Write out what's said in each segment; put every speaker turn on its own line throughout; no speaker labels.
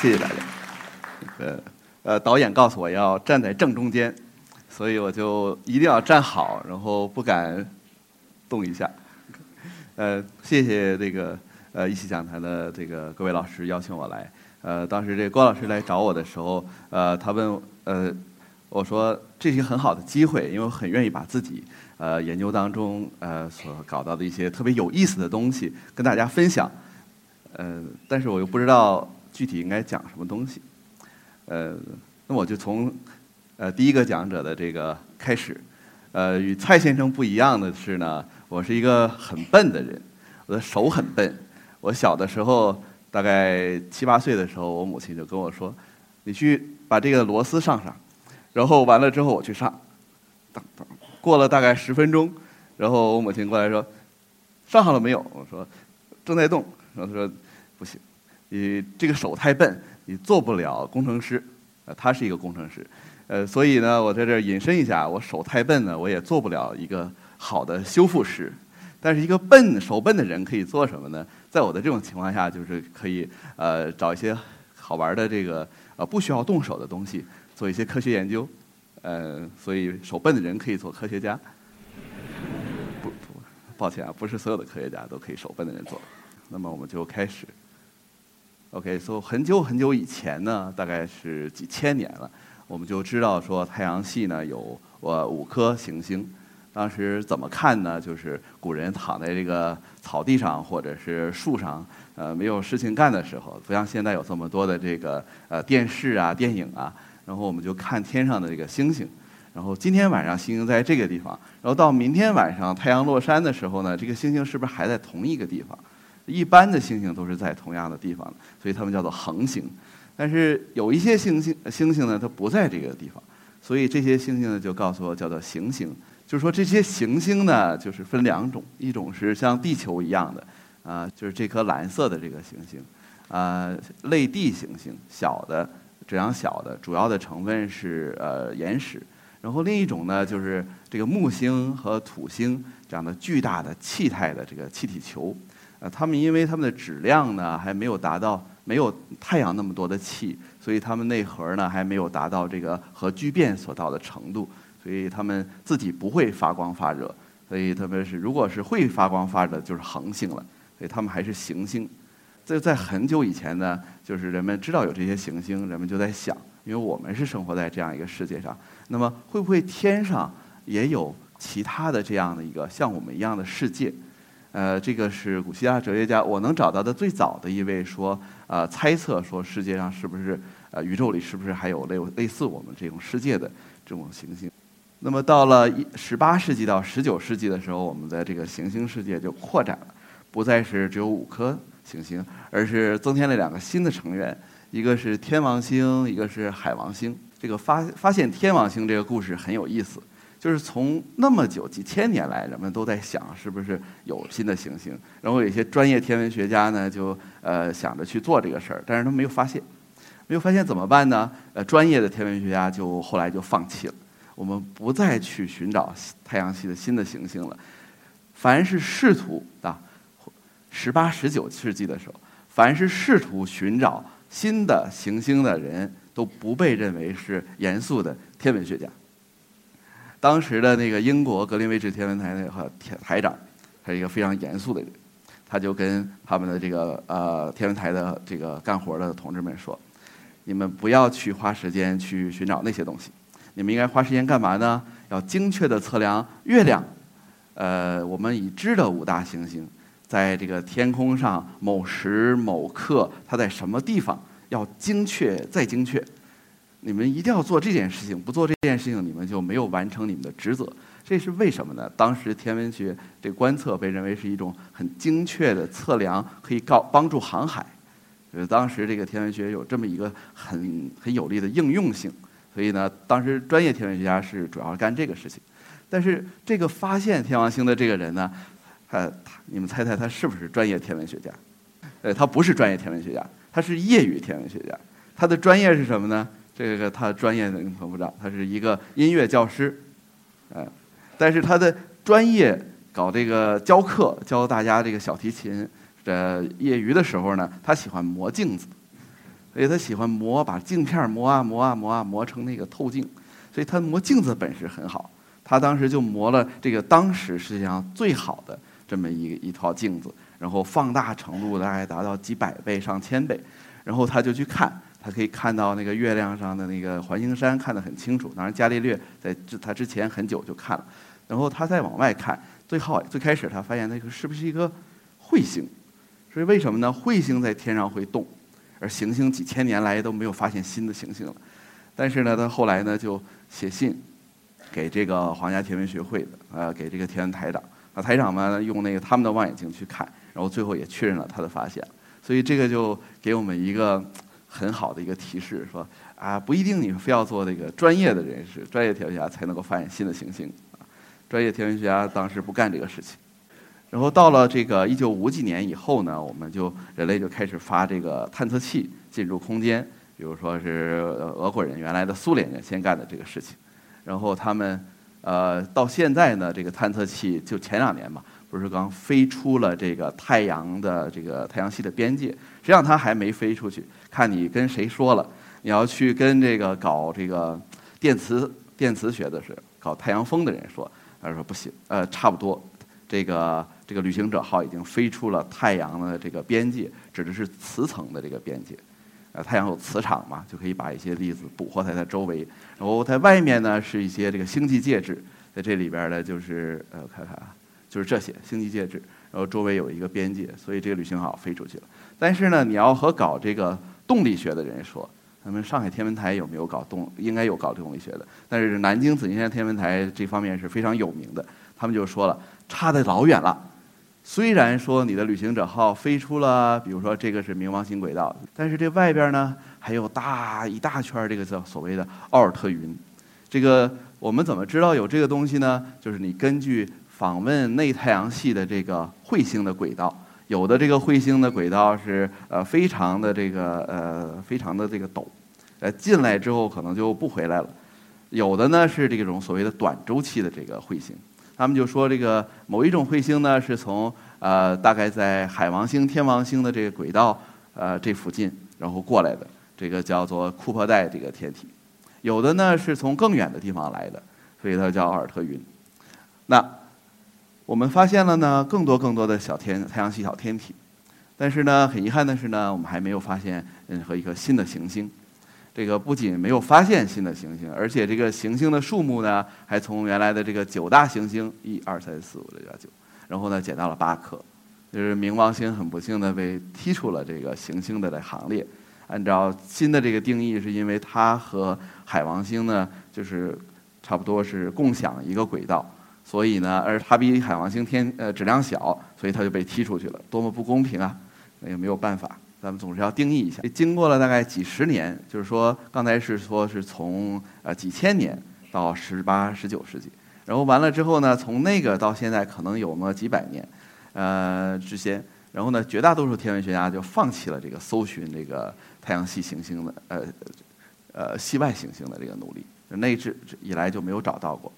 谢谢大家。呃呃，导演告诉我要站在正中间，所以我就一定要站好，然后不敢动一下。呃，谢谢这个呃一起讲坛的这个各位老师邀请我来。呃，当时这郭老师来找我的时候，呃，他问呃我说这是一个很好的机会，因为我很愿意把自己呃研究当中呃所搞到的一些特别有意思的东西跟大家分享。呃，但是我又不知道具体应该讲什么东西。呃，那我就从呃第一个讲者的这个开始。呃，与蔡先生不一样的是呢，我是一个很笨的人，我的手很笨。我小的时候，大概七八岁的时候，我母亲就跟我说：“你去把这个螺丝上上。”然后完了之后，我去上。当当，过了大概十分钟，然后我母亲过来说：“上好了没有？”我说：“正在动。”然后他说：“不行，你这个手太笨，你做不了工程师。”呃，他是一个工程师，呃，所以呢，我在这儿引申一下，我手太笨呢，我也做不了一个好的修复师。但是一个笨手笨的人可以做什么呢？在我的这种情况下，就是可以呃找一些好玩的这个呃不需要动手的东西，做一些科学研究。呃，所以手笨的人可以做科学家。不不，抱歉啊，不是所有的科学家都可以手笨的人做。那么我们就开始。OK，so 很久很久以前呢，大概是几千年了，我们就知道说太阳系呢有呃五颗行星。当时怎么看呢？就是古人躺在这个草地上或者是树上，呃，没有事情干的时候，不像现在有这么多的这个呃电视啊、电影啊，然后我们就看天上的这个星星。然后今天晚上星星在这个地方，然后到明天晚上太阳落山的时候呢，这个星星是不是还在同一个地方？一般的星星都是在同样的地方，所以它们叫做恒星。但是有一些星星星星呢，它不在这个地方，所以这些星星呢就告诉我叫做行星。就是说这些行星呢，就是分两种，一种是像地球一样的，啊，就是这颗蓝色的这个行星，啊，类地行星，小的这样小的，主要的成分是呃岩石。然后另一种呢，就是这个木星和土星这样的巨大的气态的这个气体球。呃，他们因为他们的质量呢还没有达到没有太阳那么多的气，所以他们内核呢还没有达到这个核聚变所到的程度，所以他们自己不会发光发热。所以特别是如果是会发光发热，就是恒星了。所以他们还是行星。这在很久以前呢，就是人们知道有这些行星，人们就在想，因为我们是生活在这样一个世界上，那么会不会天上也有其他的这样的一个像我们一样的世界？呃，这个是古希腊哲学家我能找到的最早的一位说，呃，猜测说世界上是不是呃宇宙里是不是还有类类似我们这种世界的这种行星？那么到了一十八世纪到十九世纪的时候，我们的这个行星世界就扩展了，不再是只有五颗行星，而是增添了两个新的成员，一个是天王星，一个是海王星。这个发发现天王星这个故事很有意思。就是从那么久几千年来，人们都在想是不是有新的行星，然后有一些专业天文学家呢，就呃想着去做这个事儿，但是他没有发现，没有发现怎么办呢？呃，专业的天文学家就后来就放弃了，我们不再去寻找太阳系的新的行星了。凡是试图啊，十八十九世纪的时候，凡是试图寻找新的行星的人，都不被认为是严肃的天文学家。当时的那个英国格林威治天文台那个台台长，他是一个非常严肃的人，他就跟他们的这个呃天文台的这个干活的同志们说：“你们不要去花时间去寻找那些东西，你们应该花时间干嘛呢？要精确的测量月亮，呃，我们已知的五大行星在这个天空上某时某刻它在什么地方，要精确再精确。”你们一定要做这件事情，不做这件事情，你们就没有完成你们的职责。这是为什么呢？当时天文学这观测被认为是一种很精确的测量，可以告帮助航海。就是当时这个天文学有这么一个很很有力的应用性，所以呢，当时专业天文学家是主要干这个事情。但是这个发现天王星的这个人呢，呃，你们猜猜他是不是专业天文学家？呃，他不是专业天文学家，他是业余天文学家。他的专业是什么呢？这个他专业的很不知道，他是一个音乐教师，嗯，但是他的专业搞这个教课，教大家这个小提琴，呃，业余的时候呢，他喜欢磨镜子，所以他喜欢磨，把镜片磨啊磨啊磨啊磨成那个透镜，所以他磨镜子本事很好。他当时就磨了这个当时世界上最好的这么一一套镜子，然后放大程度大概达到几百倍、上千倍，然后他就去看，他可以看到那个月亮上的那个环形山看得很清楚。当然，伽利略在之他之前很久就看了，然后他再往外看，最后最开始他发现那个是不是一个彗星？所以为什么呢？彗星在天上会动，而行星几千年来都没有发现新的行星了。但是呢，他后来呢就写信给这个皇家天文学会的，呃，给这个天文台长。那台长们用那个他们的望远镜去看，然后最后也确认了他的发现。所以这个就给我们一个很好的一个提示，说啊，不一定你非要做这个专业的人士、专业天文学家才能够发现新的行星。专业天文学家当时不干这个事情。然后到了这个一九五几年以后呢，我们就人类就开始发这个探测器进入空间，比如说是俄国人原来的苏联人先干的这个事情，然后他们呃到现在呢，这个探测器就前两年嘛，不是刚飞出了这个太阳的这个太阳系的边界，实际上它还没飞出去，看你跟谁说了，你要去跟这个搞这个电磁电磁学的是搞太阳风的人说，他说不行，呃差不多。这个这个旅行者号已经飞出了太阳的这个边界，指的是磁层的这个边界。呃，太阳有磁场嘛，就可以把一些粒子捕获在它周围。然后在外面呢是一些这个星际介质，在这里边呢就是呃，看看啊，就是这些星际介质。然后周围有一个边界，所以这个旅行号飞出去了。但是呢，你要和搞这个动力学的人说，咱们上海天文台有没有搞动？应该有搞动力学的。但是南京紫金山天文台这方面是非常有名的，他们就说了。差得老远了，虽然说你的旅行者号飞出了，比如说这个是冥王星轨道，但是这外边呢还有大一大圈这个叫所谓的奥尔特云。这个我们怎么知道有这个东西呢？就是你根据访问内太阳系的这个彗星的轨道，有的这个彗星的轨道是呃非常的这个呃非常的这个陡，呃进来之后可能就不回来了，有的呢是这种所谓的短周期的这个彗星。他们就说，这个某一种彗星呢，是从呃大概在海王星、天王星的这个轨道呃这附近，然后过来的，这个叫做库珀带这个天体。有的呢是从更远的地方来的，所以它叫奥尔特云。那我们发现了呢更多更多的小天太阳系小天体，但是呢很遗憾的是呢，我们还没有发现任何一颗新的行星。这个不仅没有发现新的行星，而且这个行星的数目呢，还从原来的这个九大行星一二三四五六七八九，然后呢减到了八颗，就是冥王星很不幸的被踢出了这个行星的行列。按照新的这个定义，是因为它和海王星呢，就是差不多是共享一个轨道，所以呢，而它比海王星天呃质量小，所以它就被踢出去了，多么不公平啊！那也没有办法。咱们总是要定义一下。经过了大概几十年，就是说刚才是说是从呃几千年到十八、十九世纪，然后完了之后呢，从那个到现在可能有么几百年，呃之间，然后呢，绝大多数天文学家就放弃了这个搜寻这个太阳系行星的呃呃系外行星的这个努力，那一直以来就没有找到过。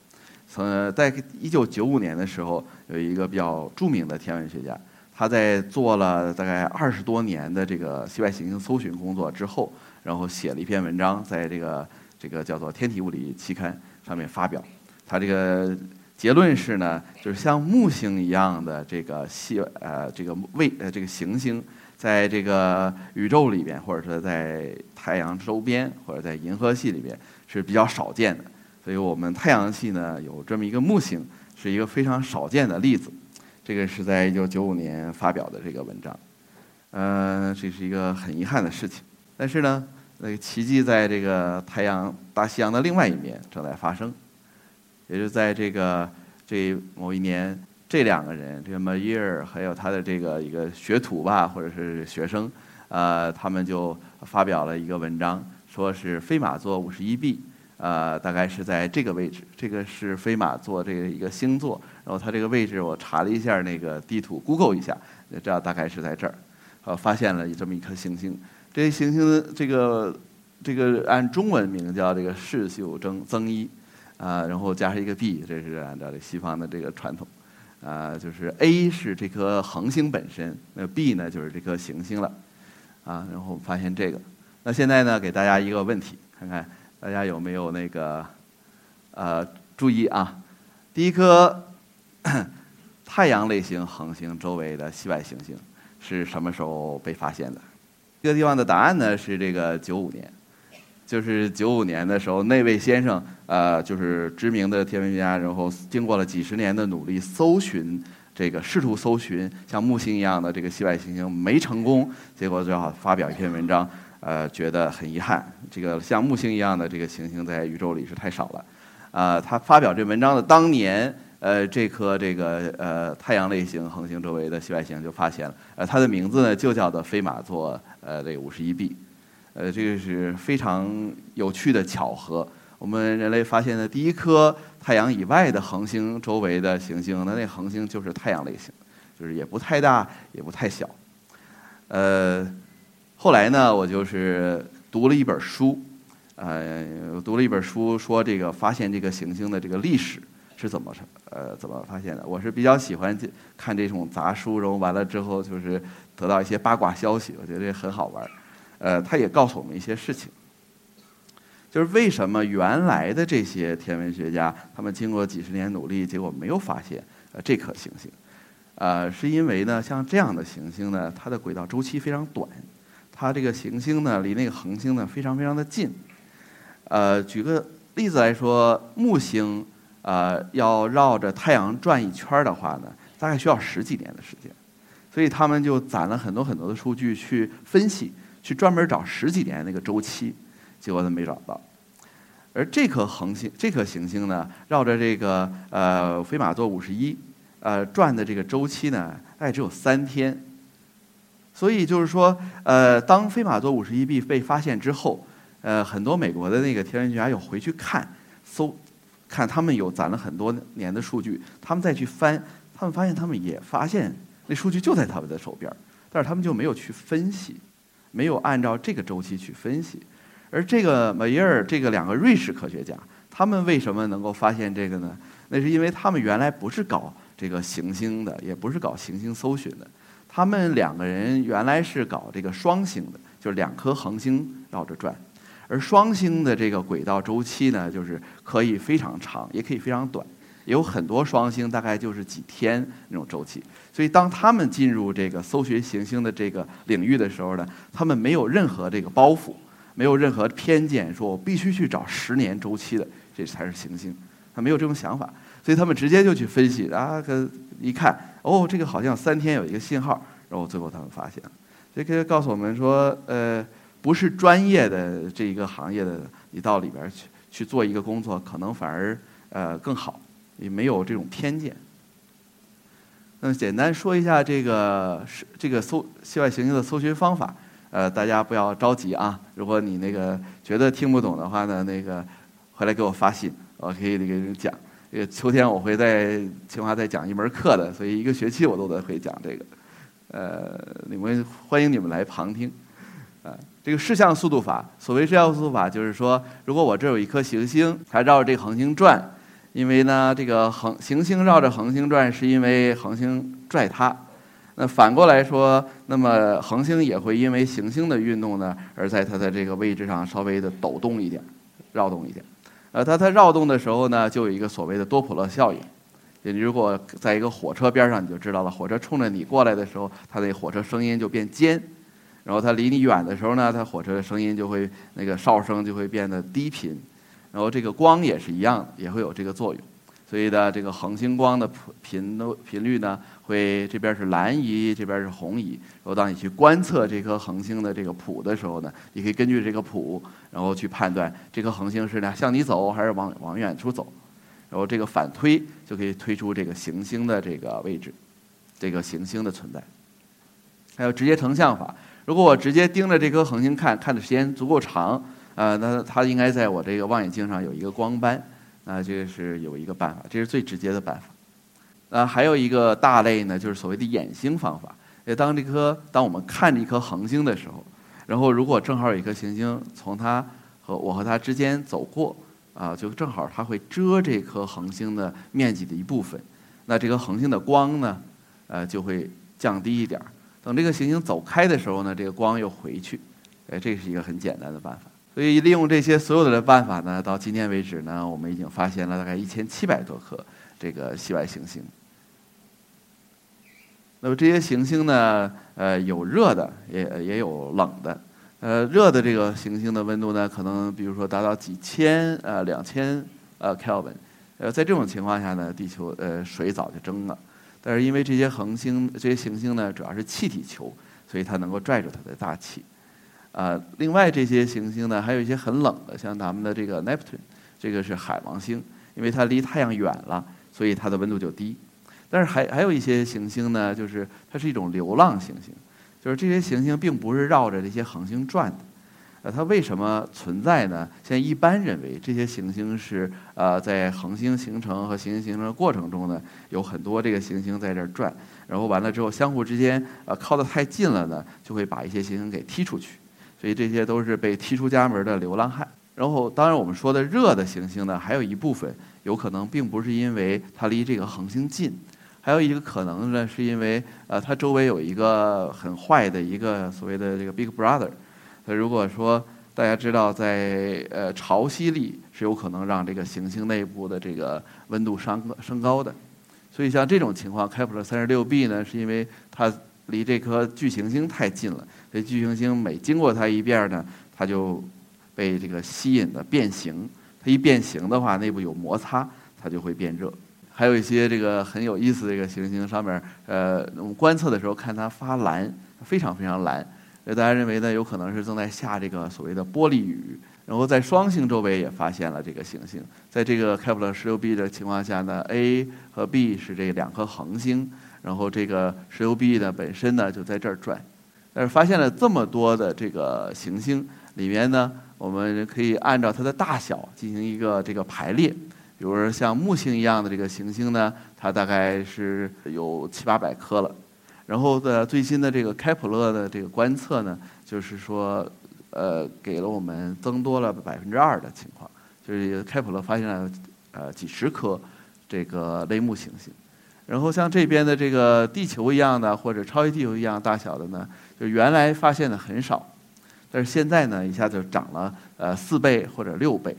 从在一九九五年的时候，有一个比较著名的天文学家。他在做了大概二十多年的这个系外行星搜寻工作之后，然后写了一篇文章，在这个这个叫做《天体物理期刊》上面发表。他这个结论是呢，就是像木星一样的这个系呃这个卫呃这个行星，在这个宇宙里边，或者说在太阳周边，或者在银河系里边是比较少见的。所以我们太阳系呢有这么一个木星，是一个非常少见的例子。这个是在一九九五年发表的这个文章，呃，这是一个很遗憾的事情。但是呢，那个奇迹在这个太阳大西洋的另外一面正在发生，也就在这个这某一年，这两个人，这个马伊尔还有他的这个一个学徒吧，或者是学生，呃，他们就发表了一个文章，说是飞马座五十一 b。呃，大概是在这个位置，这个是飞马座这个一个星座，然后它这个位置我查了一下那个地图，Google 一下，也知道大概是在这儿，呃，发现了这么一颗行星。这行星这个这个按中文名叫这个世秀增增一，啊，然后加上一个 B，这是按照这西方的这个传统，啊，就是 A 是这颗恒星本身，那 B 呢就是这颗行星了，啊，然后发现这个。那现在呢，给大家一个问题，看看大家有没有那个呃注意啊？第一颗 太阳类型恒星周围的系外行星是什么时候被发现的？这个地方的答案呢是这个九五年，就是九五年的时候，那位先生呃就是知名的天文学家，然后经过了几十年的努力搜寻。这个试图搜寻像木星一样的这个系外行星没成功，结果最好发表一篇文章，呃，觉得很遗憾。这个像木星一样的这个行星在宇宙里是太少了，啊，他发表这文章的当年，呃，这颗这个呃太阳类型恒星周围的系外行星就发现了，呃，它的名字呢就叫做飞马座呃这五十一 b，呃，这个是非常有趣的巧合。我们人类发现的第一颗太阳以外的恒星周围的行星，那那恒星就是太阳类型，就是也不太大，也不太小。呃，后来呢，我就是读了一本书，呃，读了一本书，说这个发现这个行星的这个历史是怎么呃怎么发现的。我是比较喜欢看这种杂书，然后完了之后就是得到一些八卦消息，我觉得很好玩。呃，他也告诉我们一些事情。就是为什么原来的这些天文学家，他们经过几十年努力，结果没有发现呃这颗行星，呃，是因为呢，像这样的行星呢，它的轨道周期非常短，它这个行星呢离那个恒星呢非常非常的近，呃，举个例子来说，木星呃要绕着太阳转一圈的话呢，大概需要十几年的时间，所以他们就攒了很多很多的数据去分析，去专门找十几年那个周期。结果他没找到，而这颗恒星、这颗行星呢，绕着这个呃飞马座五十一，呃转的这个周期呢，大概只有三天。所以就是说，呃，当飞马座五十一 b 被发现之后，呃，很多美国的那个天文学家又回去看，搜，看他们有攒了很多年的数据，他们再去翻，他们发现他们也发现那数据就在他们的手边但是他们就没有去分析，没有按照这个周期去分析。而这个梅耶尔这个两个瑞士科学家，他们为什么能够发现这个呢？那是因为他们原来不是搞这个行星的，也不是搞行星搜寻的，他们两个人原来是搞这个双星的，就是两颗恒星绕着转。而双星的这个轨道周期呢，就是可以非常长，也可以非常短，有很多双星大概就是几天那种周期。所以当他们进入这个搜寻行星的这个领域的时候呢，他们没有任何这个包袱。没有任何偏见，说我必须去找十年周期的，这才是行星，他没有这种想法，所以他们直接就去分析啊，一看，哦，这个好像三天有一个信号，然后最后他们发现了，这个告诉我们说，呃，不是专业的这一个行业的，你到里边去去做一个工作，可能反而呃更好，也没有这种偏见。那简单说一下这个是这个搜系外行星的搜寻方法。呃，大家不要着急啊！如果你那个觉得听不懂的话呢，那个回来给我发信，我可以给你讲。这个秋天我会在清华再讲一门课的，所以一个学期我都在会讲这个。呃，你们欢迎你们来旁听。啊，这个视向速度法，所谓视向速度法，就是说，如果我这有一颗行星，它绕着这个恒星转，因为呢，这个恒行星绕着恒星转，是因为恒星拽它。那反过来说，那么恒星也会因为行星的运动呢，而在它的这个位置上稍微的抖动一点，绕动一点。呃，它它绕动的时候呢，就有一个所谓的多普勒效应。你如果在一个火车边上，你就知道了，火车冲着你过来的时候，它那火车声音就变尖；然后它离你远的时候呢，它火车的声音就会那个哨声就会变得低频。然后这个光也是一样，也会有这个作用。所以呢，这个恒星光的频频频率呢，会这边是蓝移，这边是红移。然后当你去观测这颗恒星的这个谱的时候呢，你可以根据这个谱，然后去判断这颗恒星是呢向你走还是往往远处走。然后这个反推就可以推出这个行星的这个位置，这个行星的存在。还有直接成像法，如果我直接盯着这颗恒星看，看的时间足够长，呃，那它应该在我这个望远镜上有一个光斑。啊，这个是有一个办法，这是最直接的办法。呃，还有一个大类呢，就是所谓的掩星方法。当这颗当我们看着一颗恒星的时候，然后如果正好有一颗行星从它和我和它之间走过，啊，就正好它会遮这颗恒星的面积的一部分，那这颗恒星的光呢，呃，就会降低一点儿。等这个行星走开的时候呢，这个光又回去，哎，这是一个很简单的办法。所以利用这些所有的办法呢，到今天为止呢，我们已经发现了大概一千七百多颗这个系外行星。那么这些行星呢，呃，有热的，也也有冷的。呃，热的这个行星的温度呢，可能比如说达到几千呃两千呃 Kelvin。呃，在这种情况下呢，地球呃水早就蒸了。但是因为这些恒星、这些行星呢，主要是气体球，所以它能够拽住它的大气。啊，另外这些行星呢，还有一些很冷的，像咱们的这个 Neptune，这个是海王星，因为它离太阳远了，所以它的温度就低。但是还还有一些行星呢，就是它是一种流浪行星，就是这些行星并不是绕着这些恒星转的。呃，它为什么存在呢？现在一般认为这些行星是呃在恒星形成和行星形成的过程中呢，有很多这个行星在这儿转，然后完了之后相互之间呃靠得太近了呢，就会把一些行星给踢出去。所以这些都是被踢出家门的流浪汉。然后，当然我们说的热的行星呢，还有一部分有可能并不是因为它离这个恒星近，还有一个可能呢，是因为呃它周围有一个很坏的一个所谓的这个 Big Brother。那如果说大家知道，在呃潮汐力是有可能让这个行星内部的这个温度升升高的，所以像这种情况，开普勒三十六 b 呢，是因为它离这颗巨行星太近了。这巨行星每经过它一遍呢，它就被这个吸引的变形。它一变形的话，内部有摩擦，它就会变热。还有一些这个很有意思的这个行星上面，呃，我们观测的时候看它发蓝，非常非常蓝。大家认为呢，有可能是正在下这个所谓的玻璃雨。然后在双星周围也发现了这个行星。在这个开普勒十六 b 的情况下呢，A 和 B 是这两颗恒星，然后这个十六 b 呢本身呢就在这儿转。但是发现了这么多的这个行星里面呢，我们可以按照它的大小进行一个这个排列。比如说像木星一样的这个行星呢，它大概是有七八百颗了。然后的最新的这个开普勒的这个观测呢，就是说，呃，给了我们增多了百分之二的情况。就是开普勒发现了呃几十颗这个类木行星。然后像这边的这个地球一样的或者超级地球一样大小的呢。就原来发现的很少，但是现在呢，一下就涨了呃四倍或者六倍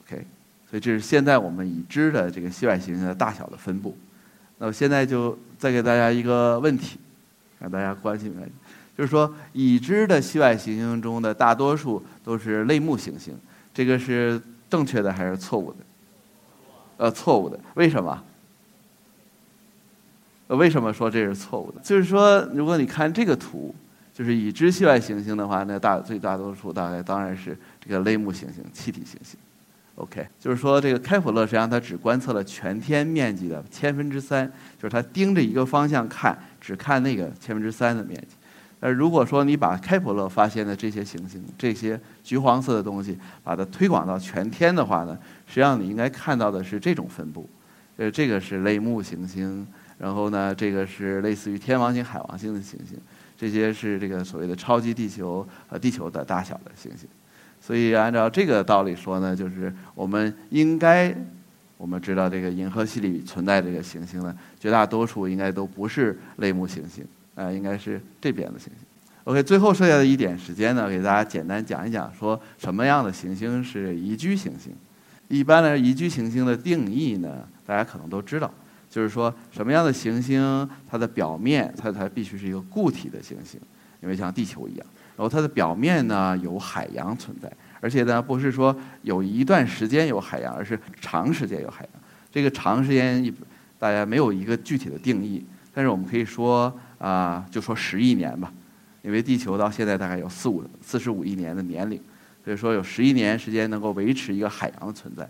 ，OK，所以这是现在我们已知的这个系外行星的大小的分布。那么现在就再给大家一个问题，让大家关心一下，就是说已知的系外行星中的大多数都是类木行星，这个是正确的还是错误的？呃，错误的，为什么？呃，为什么说这是错误的？就是说，如果你看这个图，就是已知系外行星的话，那大最大多数大概当然是这个类木行星、气体行星。OK，就是说这个开普勒实际上它只观测了全天面积的千分之三，就是它盯着一个方向看，只看那个千分之三的面积。呃，如果说你把开普勒发现的这些行星、这些橘黄色的东西，把它推广到全天的话呢，实际上你应该看到的是这种分布。呃，这个是类木行星。然后呢，这个是类似于天王星、海王星的行星，这些是这个所谓的超级地球和地球的大小的行星。所以按照这个道理说呢，就是我们应该我们知道这个银河系里存在这个行星呢，绝大多数应该都不是类木行星，啊，应该是这边的行星。OK，最后剩下的一点时间呢，给大家简单讲一讲，说什么样的行星是宜居行星。一般呢，宜居行星的定义呢，大家可能都知道。就是说，什么样的行星，它的表面它它必须是一个固体的行星，因为像地球一样。然后它的表面呢有海洋存在，而且呢不是说有一段时间有海洋，而是长时间有海洋。这个长时间大家没有一个具体的定义，但是我们可以说啊，就说十亿年吧，因为地球到现在大概有四五四十五亿年的年龄，所以说有十亿年时间能够维持一个海洋的存在。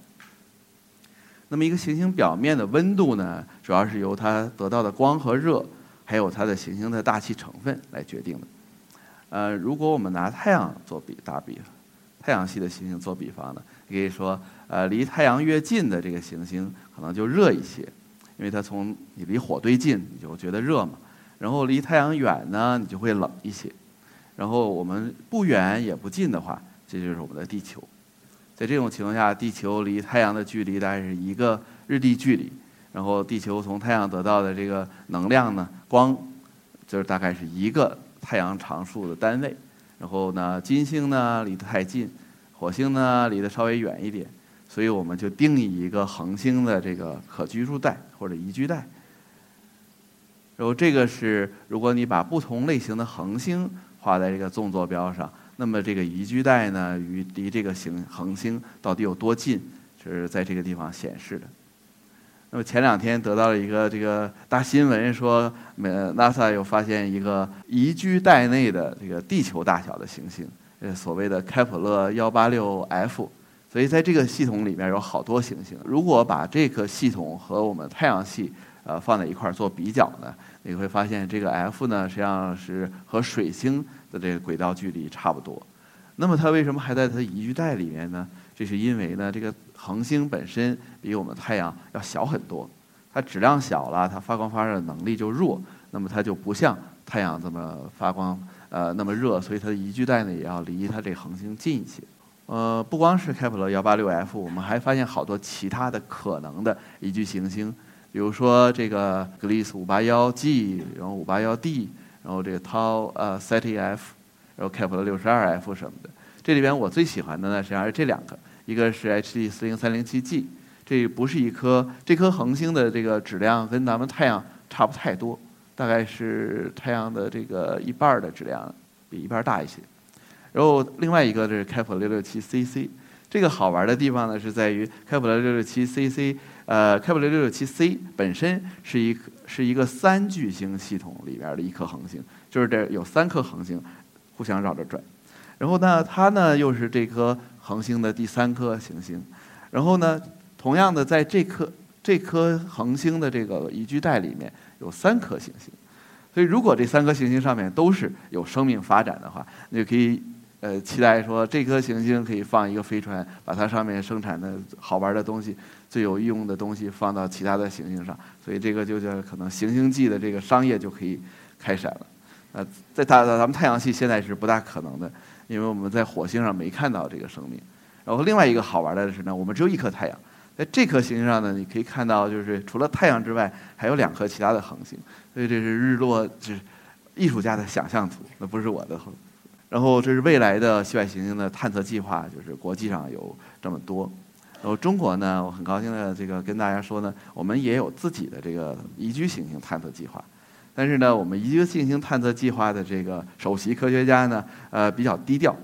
那么一个行星表面的温度呢，主要是由它得到的光和热，还有它的行星的大气成分来决定的。呃，如果我们拿太阳做比打比，太阳系的行星做比方呢，你可以说，呃，离太阳越近的这个行星可能就热一些，因为它从你离火堆近，你就觉得热嘛。然后离太阳远呢，你就会冷一些。然后我们不远也不近的话，这就是我们的地球。在这种情况下，地球离太阳的距离大概是一个日地距离，然后地球从太阳得到的这个能量呢，光，就是大概是一个太阳常数的单位，然后呢，金星呢离得太近，火星呢离得稍微远一点，所以我们就定义一个恒星的这个可居住带或者宜居带。然后这个是，如果你把不同类型的恒星画在这个纵坐标上，那么这个宜居带呢，与离这个行恒星到底有多近，是在这个地方显示的。那么前两天得到了一个这个大新闻，说美 NASA 又发现一个宜居带内的这个地球大小的行星，呃，所谓的开普勒幺八六 F。所以在这个系统里面有好多行星。如果把这个系统和我们太阳系呃放在一块儿做比较呢，你会发现这个 F 呢实际上是和水星的这个轨道距离差不多。那么它为什么还在它的宜居带里面呢？这是因为呢，这个恒星本身比我们太阳要小很多，它质量小了，它发光发热能力就弱，那么它就不像太阳这么发光呃那么热，所以它的宜居带呢也要离它这恒星近一些。呃，不光是开普勒幺八六 F，我们还发现好多其他的可能的宜居行星，比如说这个格里斯五八幺 G，然后五八幺 D，然后这个 Tau 呃 Ceti F，然后开普勒六十二 F 什么的。这里边我最喜欢的呢，实际上是这两个，一个是 HD 四零三零七 G，这不是一颗，这颗恒星的这个质量跟咱们太阳差不太多，大概是太阳的这个一半的质量，比一半大一些。然后另外一个就是开普勒六六七 CC，这个好玩的地方呢是在于开普勒六六七 CC，呃，开普勒六六七 C 本身是一是一个三巨星系统里边的一颗恒星，就是这有三颗恒星互相绕着转。然后呢，它呢又是这颗恒星的第三颗行星。然后呢，同样的，在这颗这颗恒星的这个宜居带里面有三颗行星。所以，如果这三颗行星上面都是有生命发展的话，那就可以呃期待说，这颗行星可以放一个飞船，把它上面生产的好玩的东西、最有用的东西放到其他的行星上。所以，这个就叫可能行星际的这个商业就可以开展了。呃，在大咱们太阳系现在是不大可能的。因为我们在火星上没看到这个生命，然后另外一个好玩的是呢，我们只有一颗太阳，在这颗行星上呢，你可以看到就是除了太阳之外，还有两颗其他的恒星，所以这是日落，是艺术家的想象图，那不是我的。然后这是未来的系外行星的探测计划，就是国际上有这么多。然后中国呢，我很高兴的这个跟大家说呢，我们也有自己的这个宜居行星探测计划。但是呢，我们宜居行星探测计划的这个首席科学家呢，呃，比较低调。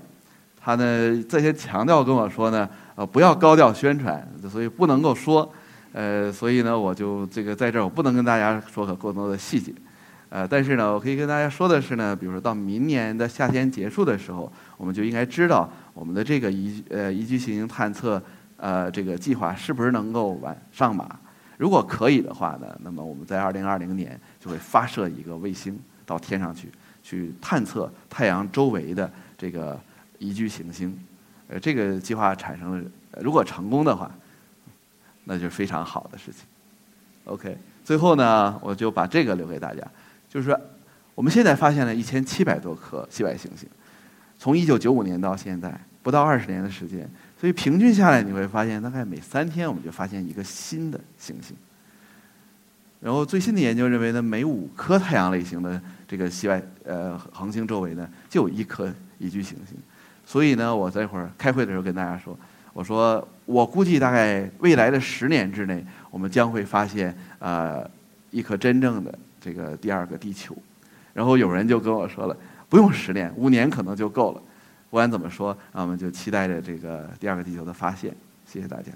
他呢，这些强调跟我说呢，呃，不要高调宣传，所以不能够说。呃，所以呢，我就这个在这儿，我不能跟大家说可过多的细节。呃，但是呢，我可以跟大家说的是呢，比如说到明年的夏天结束的时候，我们就应该知道我们的这个宜呃宜居行星探测呃这个计划是不是能够完上马。如果可以的话呢，那么我们在二零二零年就会发射一个卫星到天上去，去探测太阳周围的这个宜居行星。呃，这个计划产生了，如果成功的话，那就是非常好的事情。OK，最后呢，我就把这个留给大家，就是说，我们现在发现了一千七百多颗系外行星，从一九九五年到现在，不到二十年的时间。所以平均下来，你会发现，大概每三天我们就发现一个新的行星。然后最新的研究认为呢，每五颗太阳类型的这个系外呃恒星周围呢，就有一颗宜居行星。所以呢，我在一会儿开会的时候跟大家说，我说我估计大概未来的十年之内，我们将会发现呃一颗真正的这个第二个地球。然后有人就跟我说了，不用十年，五年可能就够了。不管怎么说，那我们就期待着这个第二个地球的发现。谢谢大家。